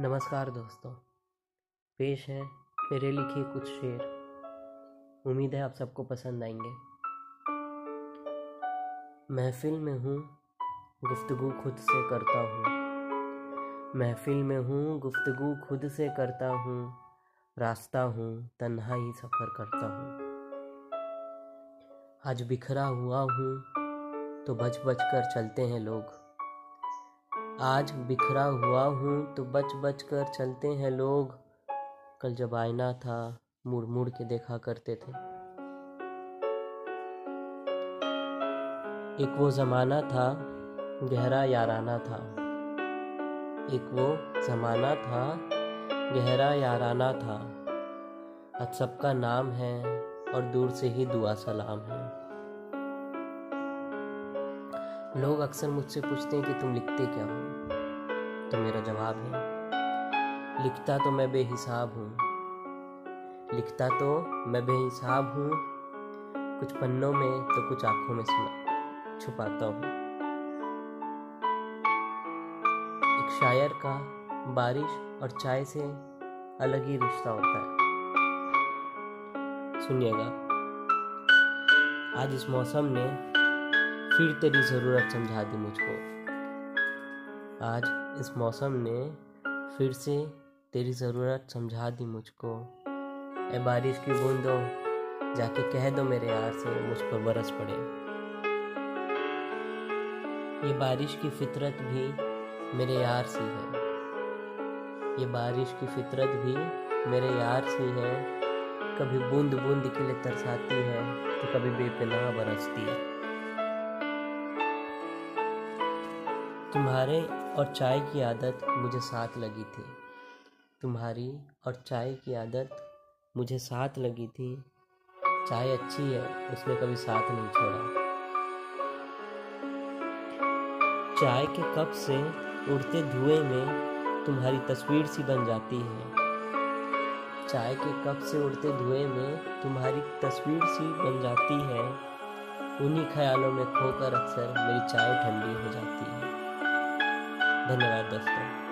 नमस्कार दोस्तों। पेश है मेरे लिखे कुछ शेर। उम्मीद है आप सबको पसंद आएँगे। महफिल में हूँ, गुफ्तगु खुद से करता हूँ। महफिल में हूँ, गुफ्तगु खुद से करता हूँ। रास्ता हूँ, तन्हा ही सफ़र करता हूँ। आज बिखरा हुआ हूँ तो बच बच कर चलते हैं लोग। आज बिखरा हुआ हूँ तो बच बच कर चलते हैं लोग। कल जब आईना था, मुड़ मुड़ के देखा करते थे। एक वो ज़माना था, गहरा याराना था। एक वो ज़माना था, गहरा याराना था। आज सबका नाम है और दूर से ही दुआ सलाम है। लोग अक्सर मुझसे पूछते हैं कि तुम लिखते क्या हो? तो मेरा जवाब है, लिखता तो मैं बेहिसाब हूँ। लिखता तो मैं बेहिसाब हूँ, कुछ पन्नों में तो कुछ आँखों में सुना, छुपाता हूँ। एक शायर का बारिश और चाय से अलग ही रिश्ता होता है। सुनिएगा, आज इस मौसम ने फिर तेरी ज़रूरत समझा दी मुझको। आज इस मौसम ने फिर से तेरी ज़रूरत समझा दी मुझको। ए बारिश की बूंदों, जाके कह दो मेरे यार से मुझ पर बरस पड़े। ये बारिश की फितरत भी मेरे यार सी है। ये बारिश की फितरत भी मेरे यार सी है। कभी बूंद बूंद के लिए तरसाती है तो कभी बेपनाह बरसती है। तुम्हारे और चाय की आदत मुझे साथ लगी थी। तुम्हारी और चाय की आदत मुझे साथ लगी थी। चाय अच्छी है उसने कभी साथ नहीं छोड़ा। चाय के कप से उड़ते धुएँ में तुम्हारी तस्वीर सी बन जाती है। चाय के कप से उड़ते धुएँ में तुम्हारी तस्वीर सी बन जाती है। उन्हीं ख्यालों में खोकर अक्सर मेरी चाय ठंडी हो जाती है। धन्यवाद दोस्तों।